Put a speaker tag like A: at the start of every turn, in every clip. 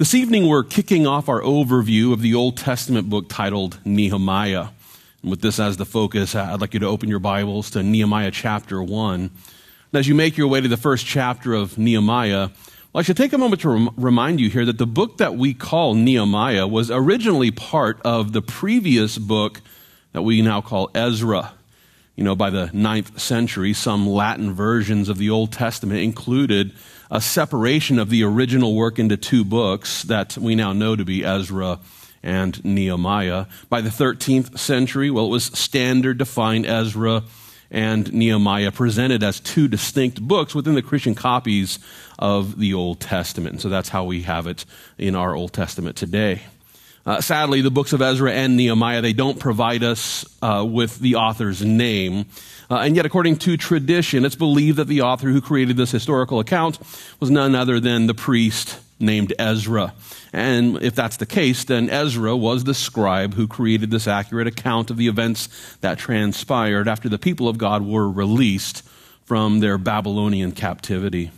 A: This evening, we're kicking off our overview of the Old Testament book titled Nehemiah. And with this as the focus, uh, I'd like you to open your Bibles to Nehemiah chapter 1. And as you make your way to the first chapter of Nehemiah, well, I should take a moment to rem- remind you here that the book that we call Nehemiah was originally part of the previous book that we now call Ezra. You know, by the ninth century, some Latin versions of the Old Testament included a separation of the original work into two books that we now know to be Ezra and Nehemiah. By the 13th century, well, it was standard to find Ezra and Nehemiah presented as two distinct books within the Christian copies of the Old Testament. And so that's how we have it in our Old Testament today. Uh, sadly, the books of Ezra and Nehemiah, they don't provide us uh, with the author's name. Uh, and yet, according to tradition, it's believed that the author who created this historical account was none other than the priest named Ezra. And if that's the case, then Ezra was the scribe who created this accurate account of the events that transpired after the people of God were released from their Babylonian captivity.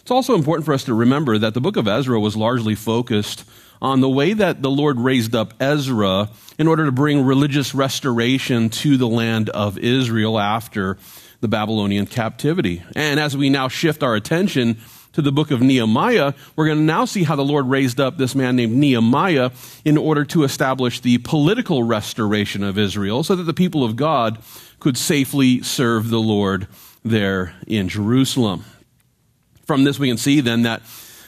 A: It's also important for us to remember that the book of Ezra was largely focused on the way that the Lord raised up Ezra in order to bring religious restoration to the land of Israel after the Babylonian captivity. And as we now shift our attention to the book of Nehemiah, we're going to now see how the Lord raised up this man named Nehemiah in order to establish the political restoration of Israel so that the people of God could safely serve the Lord there in Jerusalem. From this, we can see then that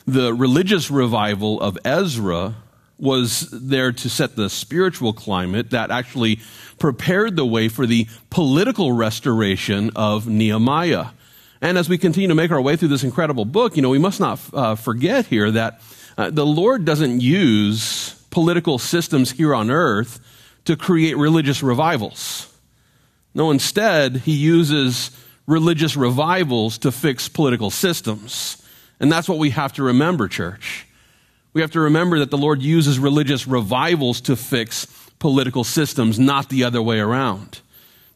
A: the religious revival of Ezra was there to set the spiritual climate that actually prepared the way for the political restoration of Nehemiah. And as we continue to make our way through this incredible book, you know, we must not uh, forget here that uh, the Lord doesn't use political systems here on earth to create religious revivals. No, instead, he uses religious revivals to fix political systems. And that's what we have to remember, church. We have to remember that the Lord uses religious revivals to fix political systems, not the other way around.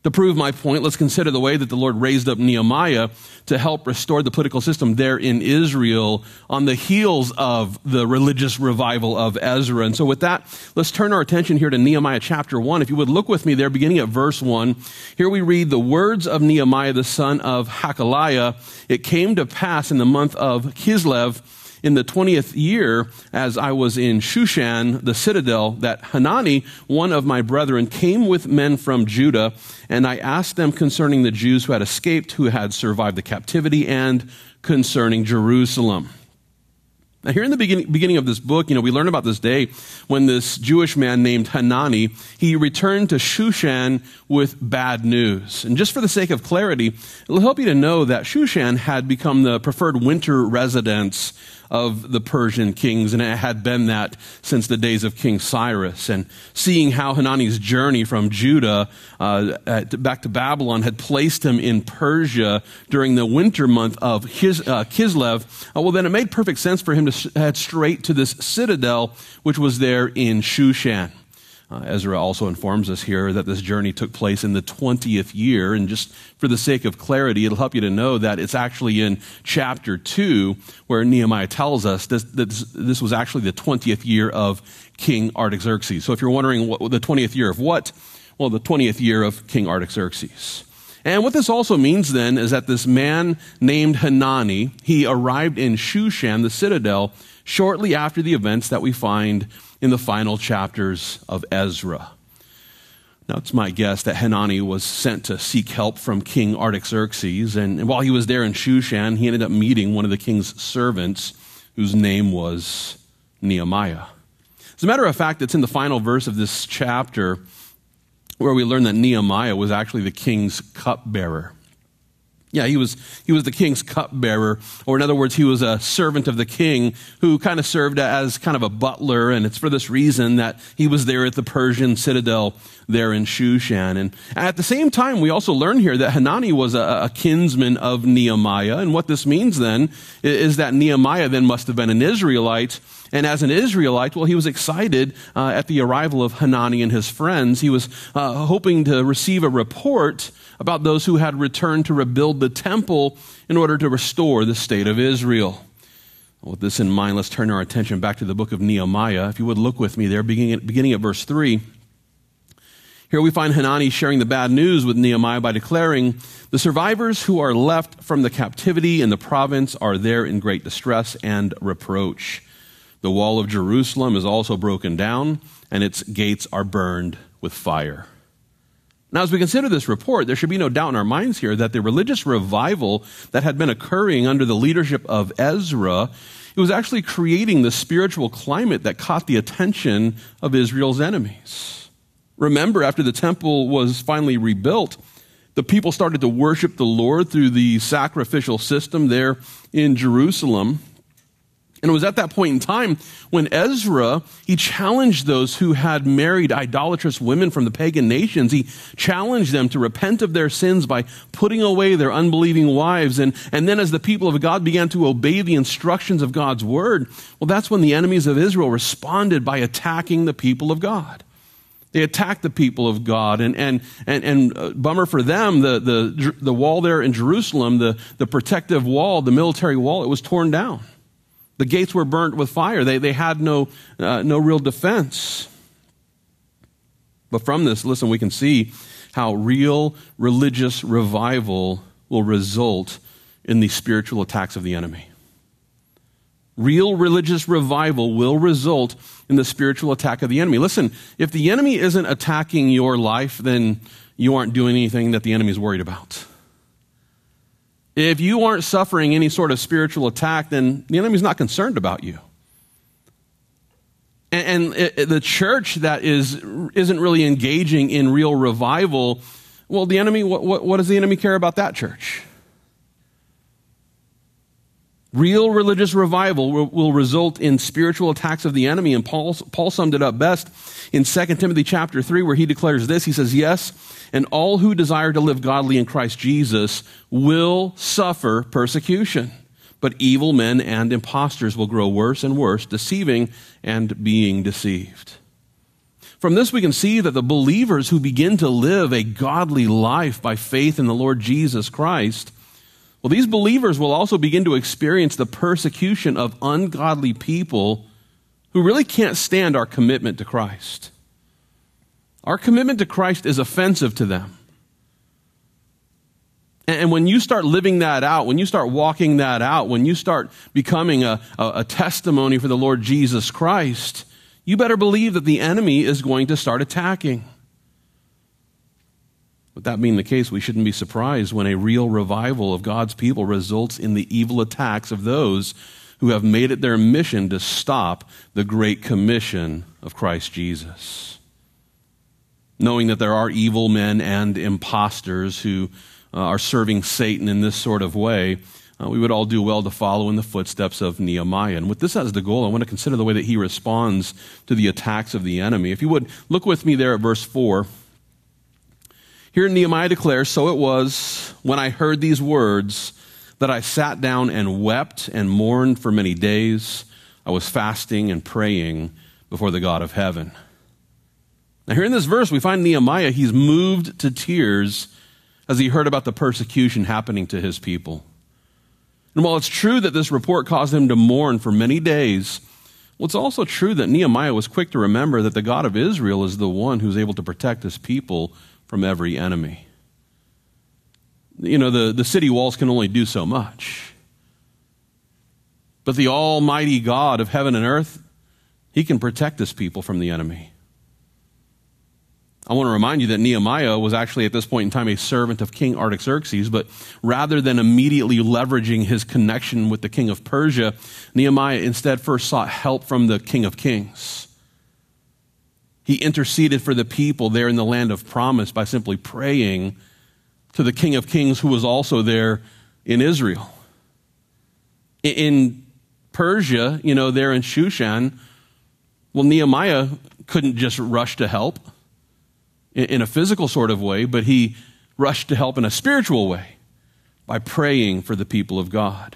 A: To prove my point, let's consider the way that the Lord raised up Nehemiah to help restore the political system there in Israel on the heels of the religious revival of Ezra. And so, with that, let's turn our attention here to Nehemiah chapter 1. If you would look with me there, beginning at verse 1, here we read the words of Nehemiah, the son of Hachaliah. It came to pass in the month of Kislev in the 20th year, as I was in Shushan, the citadel, that Hanani, one of my brethren, came with men from Judah, and I asked them concerning the Jews who had escaped, who had survived the captivity, and concerning Jerusalem. Now, here in the beginning, beginning, of this book, you know, we learn about this day when this Jewish man named Hanani, he returned to Shushan with bad news. And just for the sake of clarity, it'll help you to know that Shushan had become the preferred winter residence of the Persian kings, and it had been that since the days of King Cyrus. And seeing how Hanani's journey from Judah uh, back to Babylon had placed him in Persia during the winter month of his, uh, Kislev, uh, well, then it made perfect sense for him to head straight to this citadel, which was there in Shushan. Uh, Ezra also informs us here that this journey took place in the 20th year. And just for the sake of clarity, it'll help you to know that it's actually in chapter 2 where Nehemiah tells us this, this, this was actually the 20th year of King Artaxerxes. So if you're wondering what, the 20th year of what, well, the 20th year of King Artaxerxes. And what this also means then is that this man named Hanani, he arrived in Shushan, the citadel, shortly after the events that we find in the final chapters of Ezra. Now, it's my guess that Hanani was sent to seek help from King Artaxerxes, and while he was there in Shushan, he ended up meeting one of the king's servants, whose name was Nehemiah. As a matter of fact, it's in the final verse of this chapter where we learn that Nehemiah was actually the king's cupbearer. Yeah, he was, he was the king's cupbearer, or in other words, he was a servant of the king who kind of served as kind of a butler, and it's for this reason that he was there at the Persian citadel there in Shushan. And at the same time, we also learn here that Hanani was a, a kinsman of Nehemiah, and what this means then is that Nehemiah then must have been an Israelite, and as an Israelite, well, he was excited uh, at the arrival of Hanani and his friends. He was uh, hoping to receive a report about those who had returned to rebuild the temple in order to restore the state of Israel. With this in mind, let's turn our attention back to the book of Nehemiah. If you would look with me there, beginning at, beginning at verse 3. Here we find Hanani sharing the bad news with Nehemiah by declaring, The survivors who are left from the captivity in the province are there in great distress and reproach. The wall of Jerusalem is also broken down, and its gates are burned with fire. Now, as we consider this report, there should be no doubt in our minds here that the religious revival that had been occurring under the leadership of Ezra, it was actually creating the spiritual climate that caught the attention of Israel's enemies. Remember, after the temple was finally rebuilt, the people started to worship the Lord through the sacrificial system there in Jerusalem. And it was at that point in time when Ezra, he challenged those who had married idolatrous women from the pagan nations. He challenged them to repent of their sins by putting away their unbelieving wives. And, and then as the people of God began to obey the instructions of God's word, well, that's when the enemies of Israel responded by attacking the people of God. They attacked the people of God. And, and, and, and uh, bummer for them, the, the, the wall there in Jerusalem, the, the protective wall, the military wall, it was torn down. The gates were burnt with fire. They, they had no, uh, no real defense. But from this, listen, we can see how real religious revival will result in the spiritual attacks of the enemy. Real religious revival will result in the spiritual attack of the enemy. Listen, if the enemy isn't attacking your life, then you aren't doing anything that the enemy is worried about. If you aren't suffering any sort of spiritual attack, then the enemy's not concerned about you. And, and it, the church that is, isn't really engaging in real revival, well, the enemy, what, what, what does the enemy care about that church? Real religious revival will, will, result in spiritual attacks of the enemy. And Paul, Paul summed it up best in 2 Timothy chapter 3, where he declares this. He says, Yes, and all who desire to live godly in Christ Jesus will suffer persecution. But evil men and impostors will grow worse and worse, deceiving and being deceived. From this, we can see that the believers who begin to live a godly life by faith in the Lord Jesus Christ well, these believers will also begin to experience the persecution of ungodly people who really can't stand our commitment to Christ. Our commitment to Christ is offensive to them. And when you start living that out, when you start walking that out, when you start becoming a, a, a, testimony for the Lord Jesus Christ, you better believe that the enemy is going to start attacking. With that being the case, we shouldn't be surprised when a real revival of God's people results in the evil attacks of those who have made it their mission to stop the great commission of Christ Jesus. Knowing that there are evil men and impostors who uh, are serving Satan in this sort of way, uh, we would all do well to follow in the footsteps of Nehemiah. And with this as the goal, I want to consider the way that he responds to the attacks of the enemy. If you would look with me there at verse 4. Here Nehemiah declares, So it was when I heard these words that I sat down and wept and mourned for many days. I was fasting and praying before the God of heaven. Now, here in this verse, we find Nehemiah, he's moved to tears as he heard about the persecution happening to his people. And while it's true that this report caused him to mourn for many days, well, it's also true that Nehemiah was quick to remember that the God of Israel is the one who's able to protect his people from every enemy. You know, the, the city walls can only do so much. But the Almighty God of heaven and earth, He can protect His people from the enemy. I want to remind you that Nehemiah was actually at this point in time a servant of King Artaxerxes, but rather than immediately leveraging his connection with the king of Persia, Nehemiah instead first sought help from the king of kings. He interceded for the people there in the land of promise by simply praying to the King of Kings who was also there in Israel. In Persia, you know, there in Shushan, well, Nehemiah couldn't just rush to help in a physical sort of way, but he rushed to help in a spiritual way by praying for the people of God.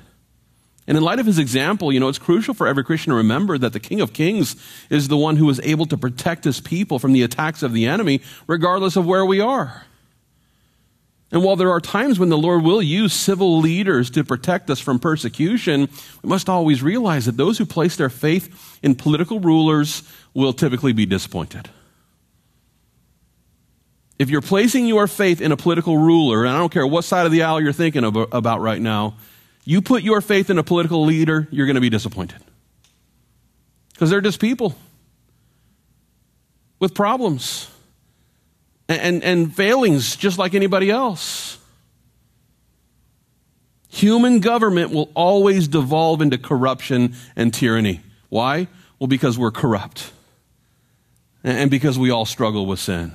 A: And in light of his example, you know, it's crucial for every Christian to remember that the King of Kings is the one who is able to protect his people from the attacks of the enemy, regardless of where we are. And while there are times when the Lord will use civil leaders to protect us from persecution, we must always realize that those who place their faith in political rulers will typically be disappointed. If you're placing your faith in a political ruler, and I don't care what side of the aisle you're thinking about right now, you put your faith in a political leader, you're going to be disappointed. Because they're just people with problems and, and failings just like anybody else. Human government will always devolve into corruption and tyranny. Why? Well, because we're corrupt and because we all struggle with sin.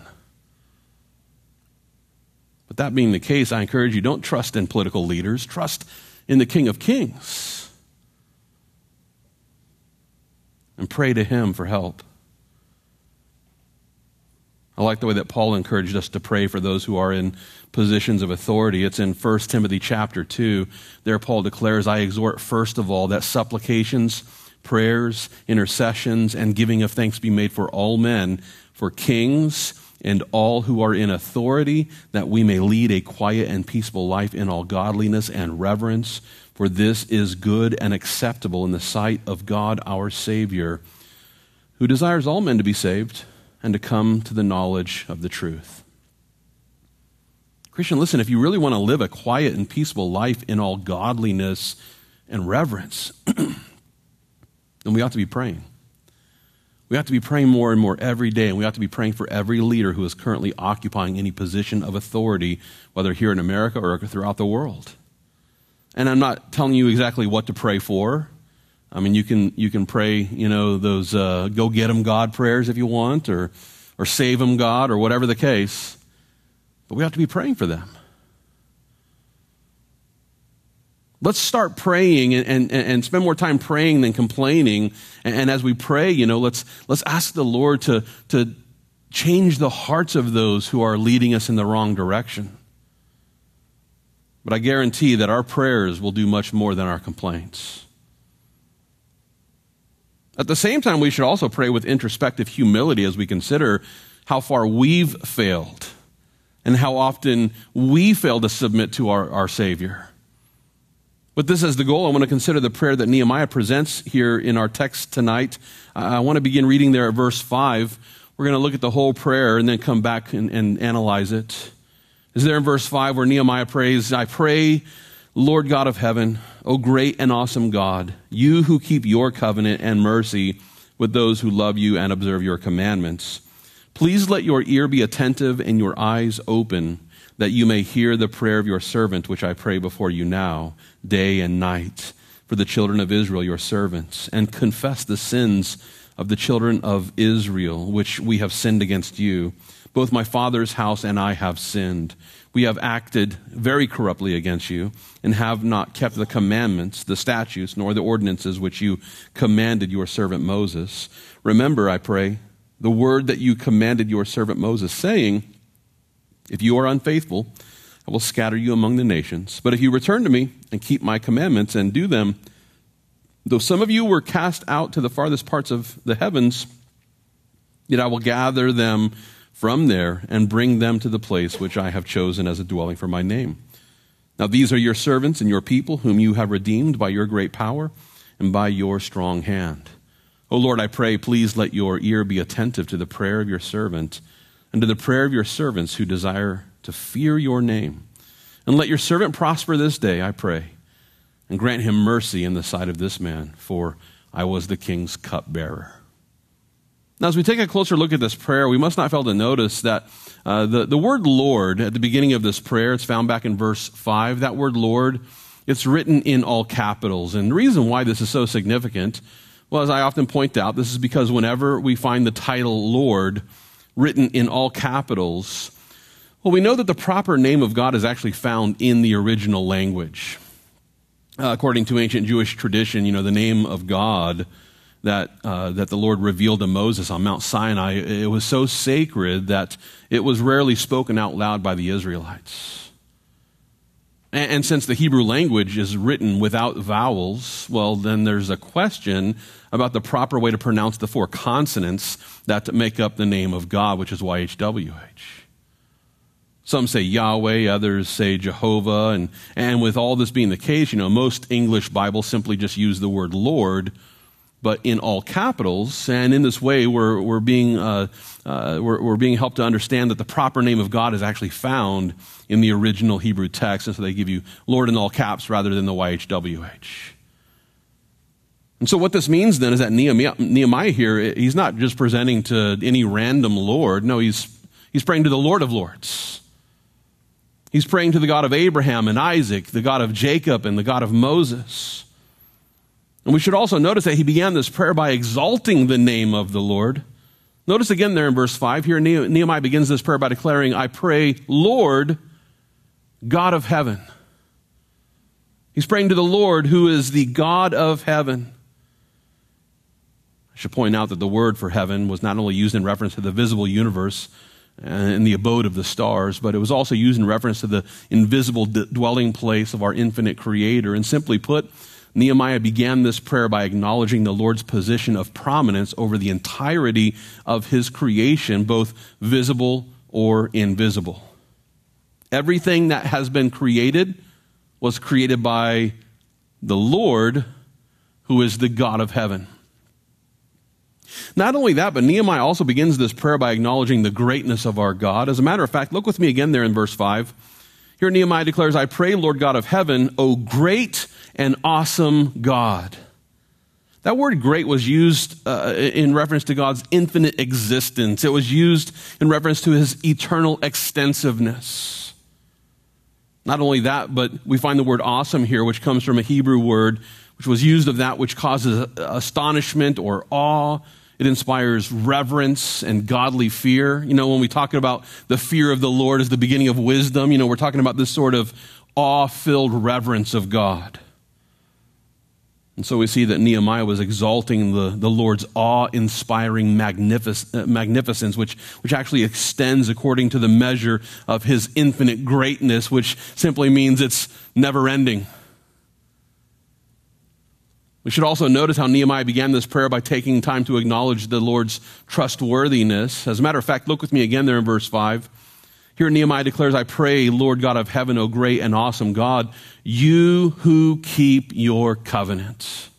A: But that being the case, I encourage you don't trust in political leaders, trust in the King of Kings. And pray to Him for help. I like the way that Paul encouraged us to pray for those who are in positions of authority. It's in 1 Timothy chapter 2. There Paul declares, I exhort first of all that supplications, prayers, intercessions, and giving of thanks be made for all men, for kings, and all who are in authority, that we may lead a quiet and peaceful life in all godliness and reverence. For this is good and acceptable in the sight of God our Savior, who desires all men to be saved and to come to the knowledge of the truth. Christian, listen, if you really want to live a quiet and peaceful life in all godliness and reverence, then we ought to be praying. We have to be praying more and more every day, and we have to be praying for every leader who is currently occupying any position of authority, whether here in America or throughout the world. And I'm not telling you exactly what to pray for. I mean, you can, you can pray, you know, those uh, go get them God prayers if you want, or, or save them God, or whatever the case. But we have to be praying for them. Let's start praying and, and, and spend more time praying than complaining. And, and as we pray, you know, let's, let's ask the Lord to, to change the hearts of those who are leading us in the wrong direction. But I guarantee that our prayers will do much more than our complaints. At the same time, we should also pray with introspective humility as we consider how far we've failed and how often we fail to submit to our, our Savior. With this as the goal, I want to consider the prayer that Nehemiah presents here in our text tonight. I want to begin reading there at verse 5. We're going to look at the whole prayer and then come back and, and analyze it. Is there in verse 5 where Nehemiah prays, I pray Lord God of heaven, O great and awesome God, you who keep your covenant and mercy with those who love you and observe your commandments, please let your ear be attentive and your eyes open, that you may hear the prayer of your servant, which I pray before you now, day and night, for the children of Israel, your servants, and confess the sins of the children of Israel, which we have sinned against you. Both my father's house and I have sinned we have acted very corruptly against you and have not kept the commandments, the statutes, nor the ordinances which you commanded your servant Moses. Remember, I pray, the word that you commanded your servant Moses, saying, If you are unfaithful, I will scatter you among the nations. But if you return to me and keep my commandments and do them, though some of you were cast out to the farthest parts of the heavens, yet I will gather them from there and bring them to the place which I have chosen as a dwelling for my name. Now these are your servants and your people, whom you have redeemed by your great power and by your strong hand. O Lord, I pray, please let your ear be attentive to the prayer of your servant and to the prayer of your servants who desire to fear your name. And let your servant prosper this day, I pray, and grant him mercy in the sight of this man, for I was the king's cupbearer. Now, as we take a closer look at this prayer, we must not fail to notice that uh, the, the word Lord at the beginning of this prayer, it's found back in verse 5. That word Lord, it's written in all capitals. And the reason why this is so significant, well, as I often point out, this is because whenever we find the title Lord written in all capitals, well, we know that the proper name of God is actually found in the original language. Uh, according to ancient Jewish tradition, you know, the name of God that, uh, that the Lord revealed to Moses on Mount Sinai, it was so sacred that it was rarely spoken out loud by the Israelites. And, and since the Hebrew language is written without vowels, well, then there's a question about the proper way to pronounce the four consonants that make up the name of God, which is YHWH. Some say Yahweh, others say Jehovah. And, and with all this being the case, you know, most English Bibles simply just use the word Lord, but in all capitals. And in this way, we're, we're, being, uh, uh, we're, we're being helped to understand that the proper name of God is actually found in the original Hebrew text. And so they give you Lord in all caps rather than the YHWH. And so, what this means then is that Nehemiah, Nehemiah here, he's not just presenting to any random Lord. No, he's, he's praying to the Lord of Lords. He's praying to the God of Abraham and Isaac, the God of Jacob and the God of Moses. And we should also notice that he began this prayer by exalting the name of the Lord. Notice again there in verse 5 here, Nehemiah begins this prayer by declaring, I pray, Lord, God of heaven. He's praying to the Lord who is the God of heaven. I should point out that the word for heaven was not only used in reference to the visible universe, uh, and the abode of the stars, but it was also used in reference to the invisible dwelling place of our infinite creator. And simply put, Nehemiah began this prayer by acknowledging the Lord's position of prominence over the entirety of his creation, both visible or invisible. Everything that has been created was created by the Lord, who is the God of heaven. Not only that, but Nehemiah also begins this prayer by acknowledging the greatness of our God. As a matter of fact, look with me again there in verse 5. Here Nehemiah declares, I pray, Lord God of heaven, O great and awesome God. That word great was used uh, in reference to God's infinite existence. It was used in reference to his eternal extensiveness. Not only that, but we find the word awesome here, which comes from a Hebrew word, which was used of that which causes astonishment or awe it inspires reverence and godly fear. You know, when we talk about the fear of the Lord as the beginning of wisdom, you know, we're talking about this sort of awe filled reverence of God. And so we see that Nehemiah was exalting the, the Lord's awe inspiring magnific- uh, magnificence, which, which actually extends according to the measure of his infinite greatness, which simply means it's never ending. We should also notice how Nehemiah began this prayer by taking time to acknowledge the Lord's trustworthiness. As a matter of fact, look with me again there in verse 5. Here Nehemiah declares, I pray, Lord God of heaven, O great and awesome God, you who keep your covenant.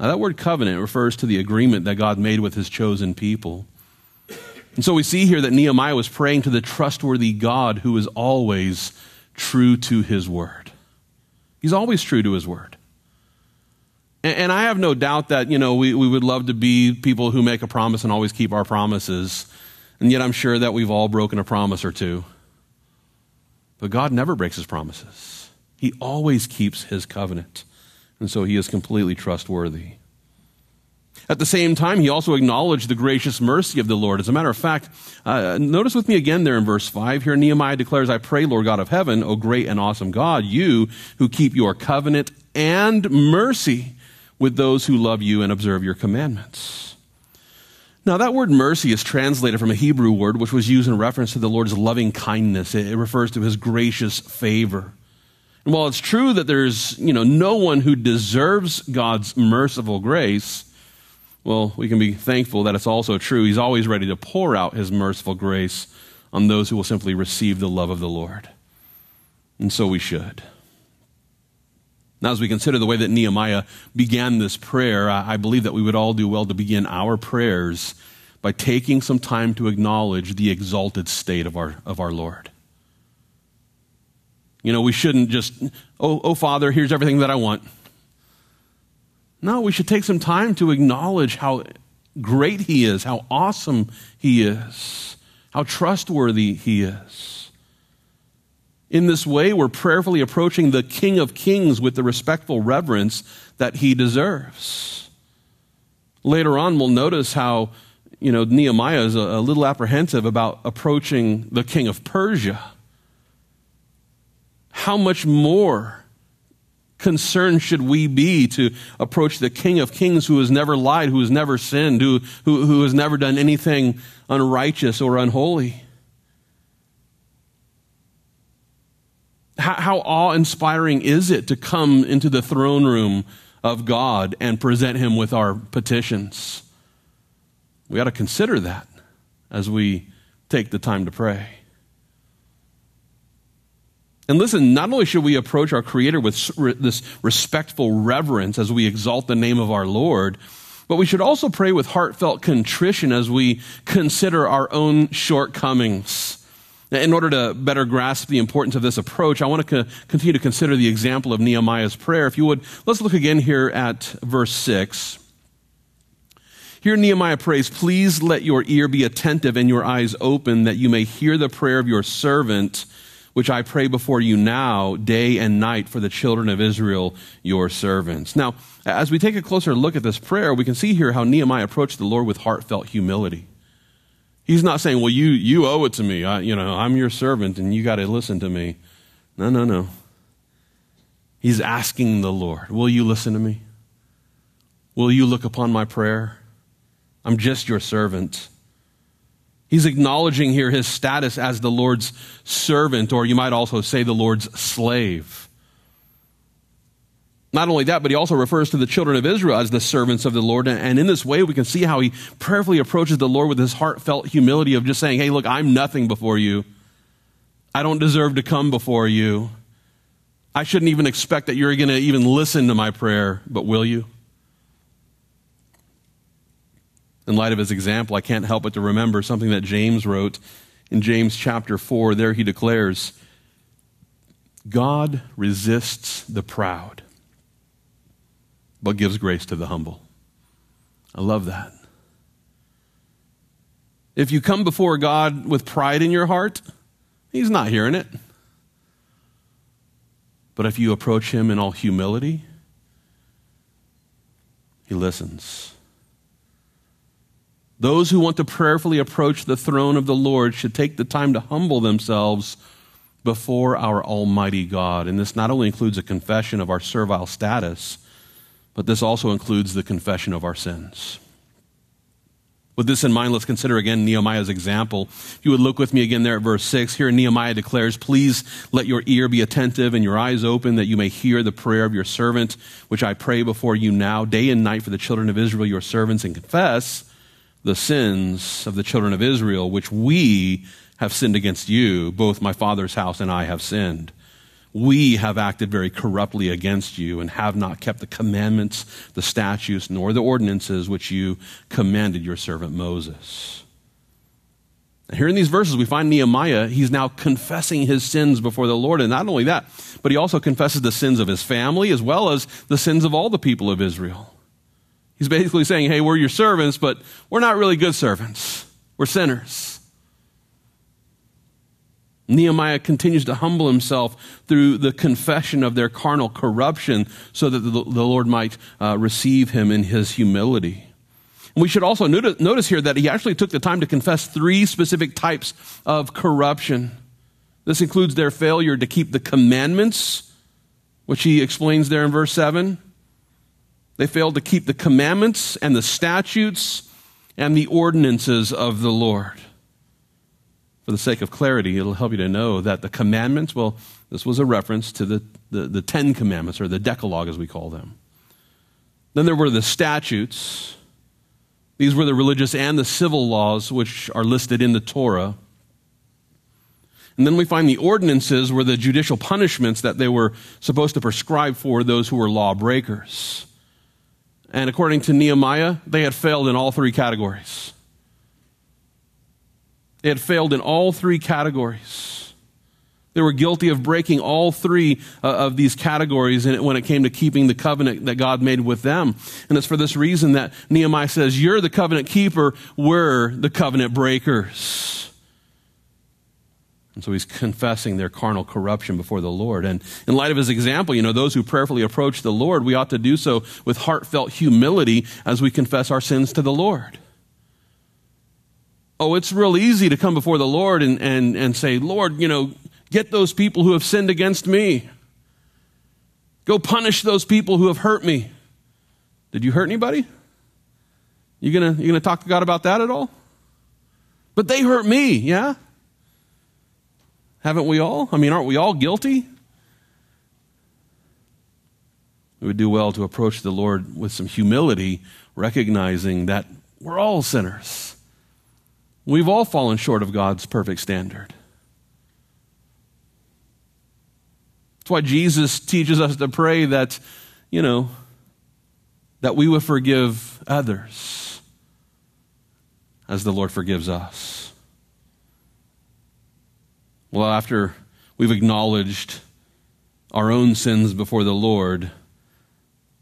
A: Now, that word covenant refers to the agreement that God made with his chosen people. And so we see here that Nehemiah was praying to the trustworthy God who is always true to his word. He's always true to his word. And, and I have no doubt that, you know, we, we would love to be people who make a promise and always keep our promises. And yet I'm sure that we've all broken a promise or two. But God never breaks his promises. He always keeps his covenant. And so he is completely trustworthy. At the same time, he also acknowledged the gracious mercy of the Lord. As a matter of fact, uh, notice with me again there in verse 5. Here Nehemiah declares, I pray, Lord God of heaven, O great and awesome God, you who keep your covenant and mercy with those who love you and observe your commandments. Now, that word mercy is translated from a Hebrew word which was used in reference to the Lord's loving kindness. It refers to his gracious favor. And while it's true that there's, you know, no one who deserves God's merciful grace, well, we can be thankful that it's also true. He's always ready to pour out his merciful grace on those who will simply receive the love of the Lord. And so we should. Now, as we consider the way that Nehemiah began this prayer, I believe that we would all do well to begin our prayers by taking some time to acknowledge the exalted state of our, of our Lord. You know, we shouldn't just, oh, oh, Father, here's everything that I want. No, we should take some time to acknowledge how great He is, how awesome He is, how trustworthy He is. In this way, we're prayerfully approaching the King of Kings with the respectful reverence that he deserves. Later on, we'll notice how, you know, Nehemiah is a, little apprehensive about approaching the king of Persia. How much more concerned should we be to approach the King of Kings who has never lied, who has never sinned, who, who, who has never done anything unrighteous or unholy? How, how awe inspiring is it to come into the throne room of God and present Him with our petitions? We ought to consider that as we take the time to pray. And listen, not only should we approach our Creator with this respectful reverence as we exalt the name of our Lord, but we should also pray with heartfelt contrition as we consider our own shortcomings. In order to better grasp the importance of this approach, I want to co- continue to consider the example of Nehemiah's prayer. If you would, let's look again here at verse 6. Here Nehemiah prays, Please let your ear be attentive and your eyes open, that you may hear the prayer of your servant, which I pray before you now, day and night, for the children of Israel, your servants. Now, as we take a closer look at this prayer, we can see here how Nehemiah approached the Lord with heartfelt humility. He's not saying, well, you, you owe it to me. I, you know, I'm your servant and you got to listen to me. No, no, no. He's asking the Lord, will you listen to me? Will you look upon my prayer? I'm just your servant. He's acknowledging here his status as the Lord's servant, or you might also say the Lord's slave. Not only that, but he also refers to the children of Israel as the servants of the Lord. And in this way, we can see how he prayerfully approaches the Lord with his heartfelt humility of just saying, Hey, look, I'm nothing before you. I don't deserve to come before you. I shouldn't even expect that you're going to even listen to my prayer, but will you? In light of his example, I can't help but to remember something that James wrote in James chapter 4. There he declares, God resists the proud but gives grace to the humble. I love that. If you come before God with pride in your heart, He's not hearing it. But if you approach Him in all humility, He listens. Those who want to prayerfully approach the throne of the Lord should take the time to humble themselves before our Almighty God. And this not only includes a confession of our servile status, but this also includes the confession of our sins. With this in mind, let's consider again Nehemiah's example. If you would look with me again there at verse 6, here Nehemiah declares, Please let your ear be attentive and your eyes open that you may hear the prayer of your servant, which I pray before you now, day and night for the children of Israel, your servants, and confess the sins of the children of Israel, which we have sinned against you. Both my father's house and I have sinned we have acted very corruptly against you and have not kept the commandments, the statutes, nor the ordinances which you commanded your servant Moses. Here in these verses, we find Nehemiah, he's now confessing his sins before the Lord. And not only that, but he also confesses the sins of his family as well as the sins of all the people of Israel. He's basically saying, hey, we're your servants, but we're not really good servants. We're sinners. Nehemiah continues to humble himself through the confession of their carnal corruption so that the, the Lord might uh, receive him in his humility. And we should also notice, notice here that he actually took the time to confess three specific types of corruption. This includes their failure to keep the commandments, which he explains there in verse 7. They failed to keep the commandments and the statutes and the ordinances of the Lord for the sake of clarity, it'll help you to know that the commandments, well, this was a reference to the, the, the Ten Commandments, or the Decalogue as we call them. Then there were the statutes. These were the religious and the civil laws which are listed in the Torah. And then we find the ordinances were the judicial punishments that they were supposed to prescribe for those who were lawbreakers. And according to Nehemiah, they had failed in all three categories. They had failed in all three categories. They were guilty of breaking all three uh, of these categories when it came to keeping the covenant that God made with them. And it's for this reason that Nehemiah says, You're the covenant keeper, we're the covenant breakers. And so he's confessing their carnal corruption before the Lord. And in light of his example, you know, those who prayerfully approach the Lord, we ought to do so with heartfelt humility as we confess our sins to the Lord. Oh, it's real easy to come before the Lord and, and, and say, Lord, you know, get those people who have sinned against me. Go punish those people who have hurt me. Did you hurt anybody? You gonna you gonna talk to God about that at all? But they hurt me, yeah? Haven't we all? I mean, aren't we all guilty? We would do well to approach the Lord with some humility, recognizing that we're all sinners. We've all fallen short of God's perfect standard. That's why Jesus teaches us to pray that, you know, that we would forgive others as the Lord forgives us. Well, after we've acknowledged our own sins before the Lord,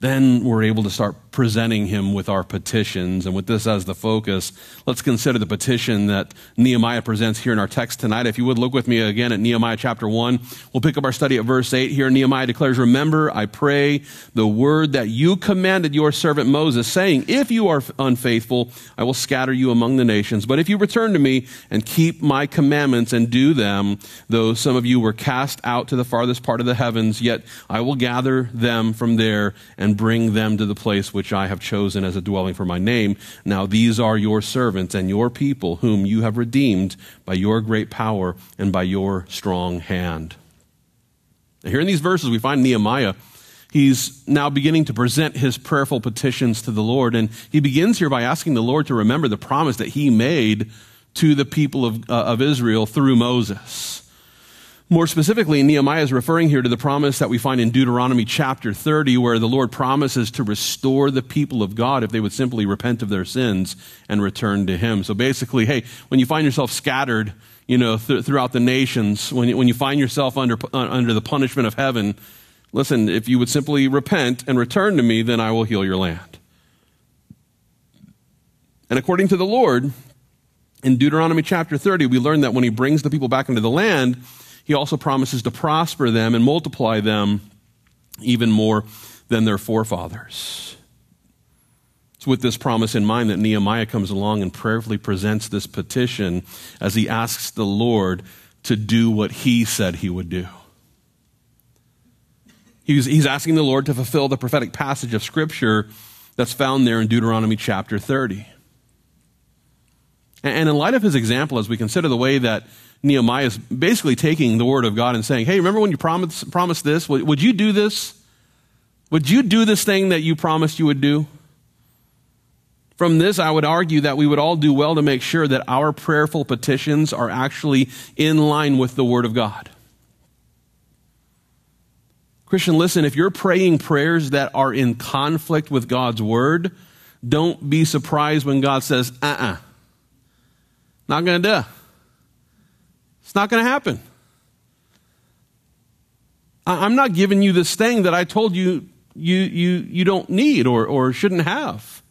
A: then we're able to start presenting him with our petitions. And with this as the focus, let's consider the petition that Nehemiah presents here in our text tonight. If you would look with me again at Nehemiah chapter 1, we'll pick up our study at verse 8 here. Nehemiah declares, Remember, I pray, the word that you commanded your servant Moses, saying, If you are unfaithful, I will scatter you among the nations. But if you return to me and keep my commandments and do them, though some of you were cast out to the farthest part of the heavens, yet I will gather them from there and bring them to the place which I have chosen as a dwelling for my name. Now these are your servants and your people, whom you have redeemed by your great power and by your strong hand. Now, here in these verses, we find Nehemiah. He's now beginning to present his prayerful petitions to the Lord. And he begins here by asking the Lord to remember the promise that he made to the people of, uh, of Israel through Moses. More specifically, Nehemiah is referring here to the promise that we find in Deuteronomy chapter 30, where the Lord promises to restore the people of God if they would simply repent of their sins and return to Him. So basically, hey, when you find yourself scattered, you know, th- throughout the nations, when you, when you find yourself under, uh, under the punishment of heaven, listen, if you would simply repent and return to me, then I will heal your land. And according to the Lord, in Deuteronomy chapter 30, we learn that when He brings the people back into the land, he also promises to prosper them and multiply them even more than their forefathers. It's with this promise in mind that Nehemiah comes along and prayerfully presents this petition as he asks the Lord to do what he said he would do. He's, he's asking the Lord to fulfill the prophetic passage of Scripture that's found there in Deuteronomy chapter 30. And in light of his example, as we consider the way that Nehemiah is basically taking the word of God and saying, Hey, remember when you promised, promised this? Would, would you do this? Would you do this thing that you promised you would do? From this, I would argue that we would all do well to make sure that our prayerful petitions are actually in line with the Word of God. Christian, listen, if you're praying prayers that are in conflict with God's Word, don't be surprised when God says, uh uh-uh. uh, not going to do. It's not going to happen. I'm not giving you this thing that I told you you, you, you don't need or, or shouldn't have.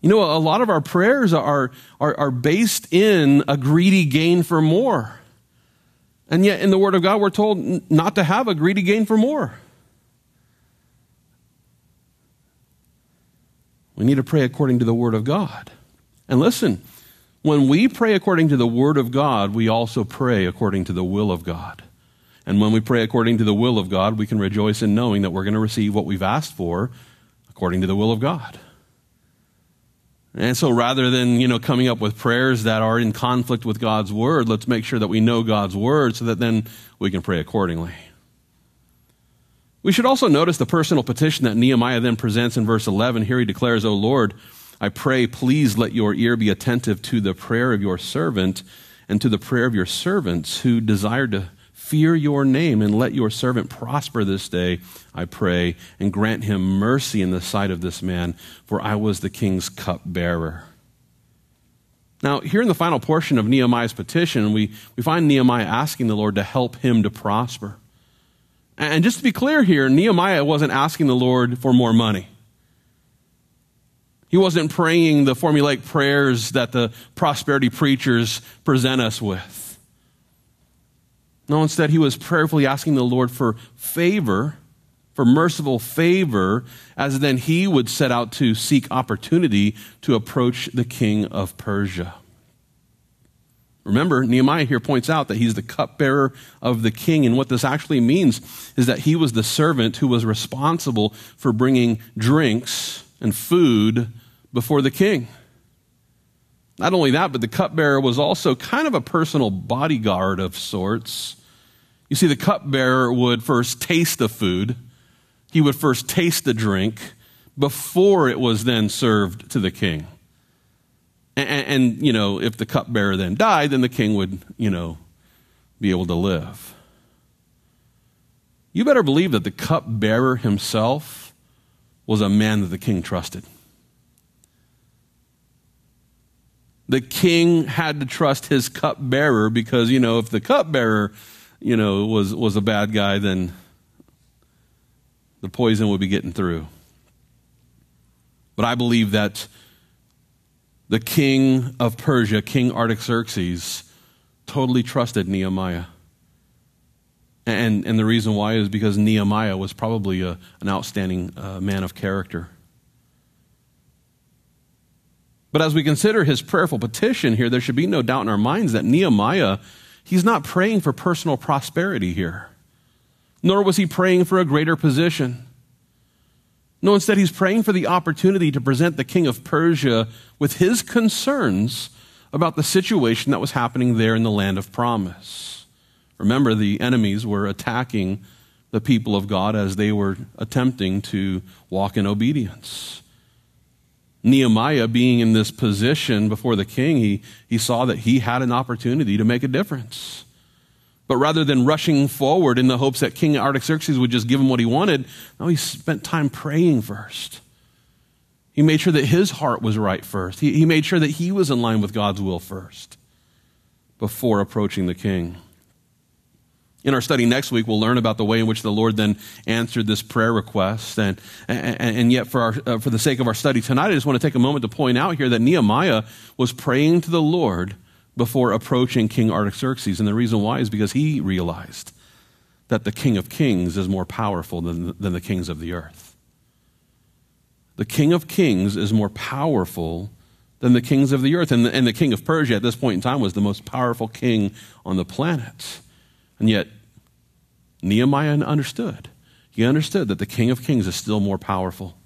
A: You know, a lot of our prayers are, are, are based in a greedy gain for more. And yet, in the Word of God, we're told not to have a greedy gain for more. We need to pray according to the Word of God. And listen, when we pray according to the Word of God, we also pray according to the will of God. And when we pray according to the will of God, we can rejoice in knowing that we're going to receive what we've asked for according to the will of God. And so rather than, you know, coming up with prayers that are in conflict with God's word, let's make sure that we know God's word so that then we can pray accordingly. We should also notice the personal petition that Nehemiah then presents in verse 11. Here he declares, O Lord, I pray, please let your ear be attentive to the prayer of your servant and to the prayer of your servants who desire to fear your name, and let your servant prosper this day, I pray, and grant him mercy in the sight of this man, for I was the king's cupbearer. Now, here in the final portion of Nehemiah's petition, we, we find Nehemiah asking the Lord to help him to prosper. And just to be clear here, Nehemiah wasn't asking the Lord for more money. He wasn't praying the formulaic prayers that the prosperity preachers present us with. No, instead, he was prayerfully asking the Lord for favor, for merciful favor, as then he would set out to seek opportunity to approach the king of Persia. Remember, Nehemiah here points out that he's the cupbearer of the king. And what this actually means is that he was the servant who was responsible for bringing drinks and food before the king. Not only that, but the cupbearer was also kind of a personal bodyguard of sorts. You see, the cupbearer would first taste the food, he would first taste the drink before it was then served to the king. And, and, you know, if the cupbearer then died, then the king would, you know, be able to live. you better believe that the cupbearer himself was a man that the king trusted. The king had to trust his cupbearer because, you know, if the cupbearer, you know, was, was a bad guy, then the poison would be getting through. But I believe that the king of Persia, King Artaxerxes, totally trusted Nehemiah. And, and the reason why is because Nehemiah was probably a, an outstanding uh, man of character. But as we consider his prayerful petition here, there should be no doubt in our minds that Nehemiah, he's not praying for personal prosperity here, nor was he praying for a greater position. No, instead, he's praying for the opportunity to present the king of Persia with his concerns about the situation that was happening there in the land of promise. Remember, the enemies were attacking the people of God as they were attempting to walk in obedience. Nehemiah, being in this position before the king, he, he saw that he had an opportunity to make a difference. But rather than rushing forward in the hopes that King Artaxerxes would just give him what he wanted, no, he spent time praying first. He made sure that his heart was right first. He, he made sure that he was in line with God's will first before approaching the king. In our study next week, we'll learn about the way in which the Lord then answered this prayer request. And, and, and yet, for, our, uh, for the sake of our study tonight, I just want to take a moment to point out here that Nehemiah was praying to the Lord before approaching King Artaxerxes. And the reason why is because he realized that the King of Kings is more powerful than, than the kings of the earth. The King of Kings is more powerful than the kings of the earth. And the, and the King of Persia at this point in time was the most powerful king on the planet. And yet, Nehemiah understood. He understood that the King of Kings is still more powerful.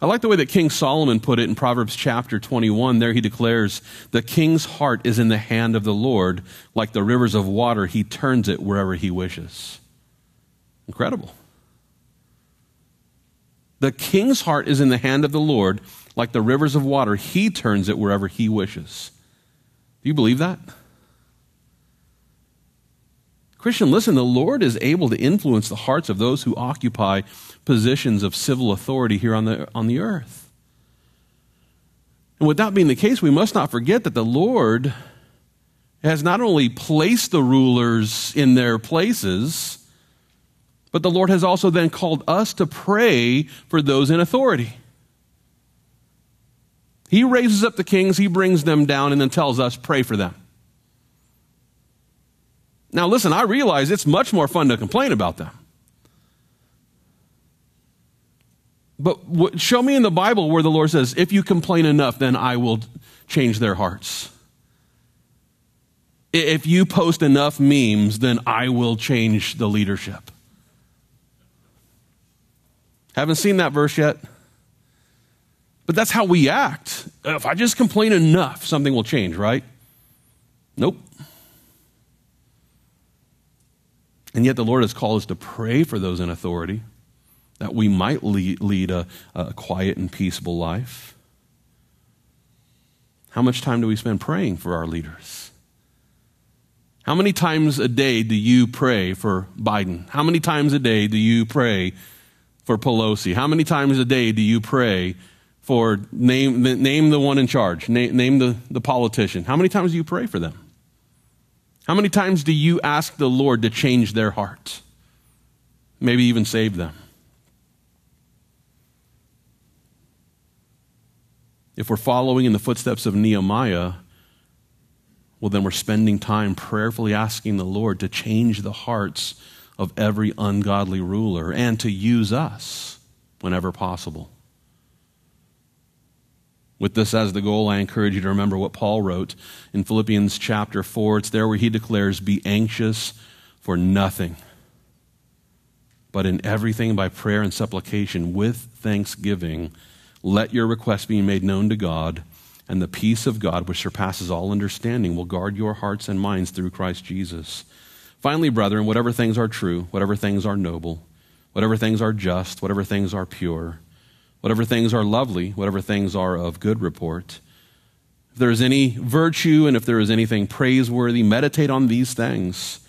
A: I like the way that King Solomon put it in Proverbs chapter 21. There he declares, The king's heart is in the hand of the Lord. Like the rivers of water, he turns it wherever he wishes. Incredible. The king's heart is in the hand of the Lord. Like the rivers of water, he turns it wherever he wishes. Do you believe that? Christian, listen, the Lord is able to influence the hearts of those who occupy positions of civil authority here on the, on the earth. And with that being the case, we must not forget that the Lord has not only placed the rulers in their places, but the Lord has also then called us to pray for those in authority. He raises up the kings, he brings them down, and then tells us, pray for them. Now, listen, I realize it's much more fun to complain about them. But show me in the Bible where the Lord says, if you complain enough, then I will change their hearts. If you post enough memes, then I will change the leadership. Haven't seen that verse yet? But that's how we act. If I just complain enough, something will change, right? Nope. And yet, the Lord has called us to pray for those in authority that we might lead, a, a quiet and peaceable life. How much time do we spend praying for our leaders? How many times a day do you pray for Biden? How many times a day do you pray for Pelosi? How many times a day do you pray for name, name the one in charge, name, name the, the politician? How many times do you pray for them? How many times do you ask the Lord to change their hearts? Maybe even save them. If we're following in the footsteps of Nehemiah, well, then we're spending time prayerfully asking the Lord to change the hearts of every ungodly ruler and to use us whenever possible. With this as the goal, I encourage you to remember what Paul wrote in Philippians chapter 4. It's there where he declares, Be anxious for nothing, but in everything by prayer and supplication with thanksgiving, let your requests be made known to God, and the peace of God, which surpasses all understanding, will guard your hearts and minds through Christ Jesus. Finally, brethren, whatever things are true, whatever things are noble, whatever things are just, whatever things are pure, whatever things are lovely, whatever things are of good report. If there is any virtue and if there is anything praiseworthy, meditate on these things.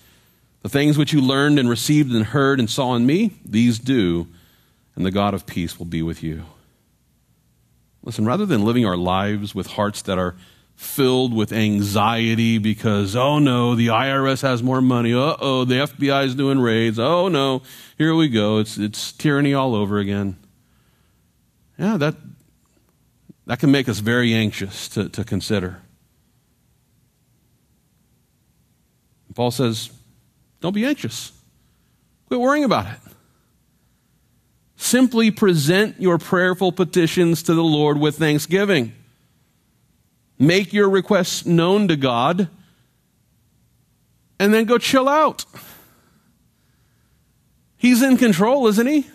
A: The things which you learned and received and heard and saw in me, these do, and the God of peace will be with you. Listen, rather than living our lives with hearts that are filled with anxiety because, oh no, the IRS has more money. Uh oh, the FBI is doing raids. Oh no, here we go. It's, it's tyranny all over again. Yeah, that, that can make us very anxious to, to consider. Paul says, don't be anxious. Quit worrying about it. Simply present your prayerful petitions to the Lord with thanksgiving. Make your requests known to God, and then go chill out. He's in control, isn't he?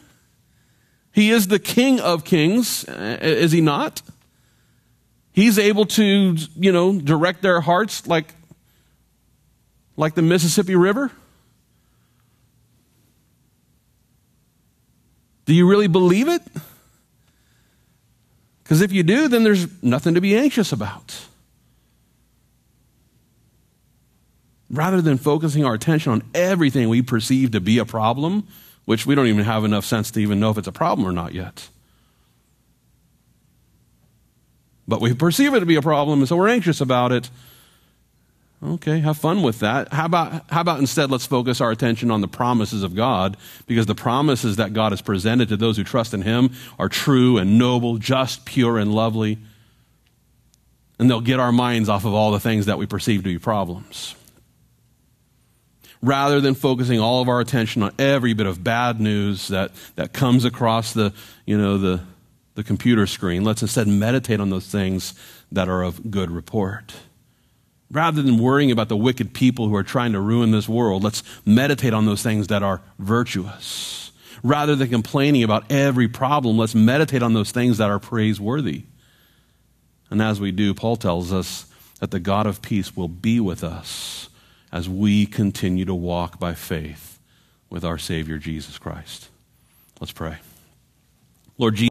A: He is the King of kings, uh, is he not? He's able to, you know, direct their hearts like, like the Mississippi River. Do you really believe it? Because if you do, then there's nothing to be anxious about. Rather than focusing our attention on everything we perceive to be a problem, which we don't even have enough sense to even know if it's a problem or not yet. But we perceive it to be a problem, and so we're anxious about it. Okay, have fun with that. How about, how about instead let's focus our attention on the promises of God because the promises that God has presented to those who trust in Him are true and noble, just, pure, and lovely. And they'll get our minds off of all the things that we perceive to be problems. Rather than focusing all of our attention on every bit of bad news that, that comes across the, you know, the, the computer screen, let's instead meditate on those things that are of good report. Rather than worrying about the wicked people who are trying to ruin this world, let's meditate on those things that are virtuous. Rather than complaining about every problem, let's meditate on those things that are praiseworthy. And as we do, Paul tells us that the God of peace will be with us as we continue to walk by faith with our Savior Jesus Christ. Let's pray. Lord Jesus,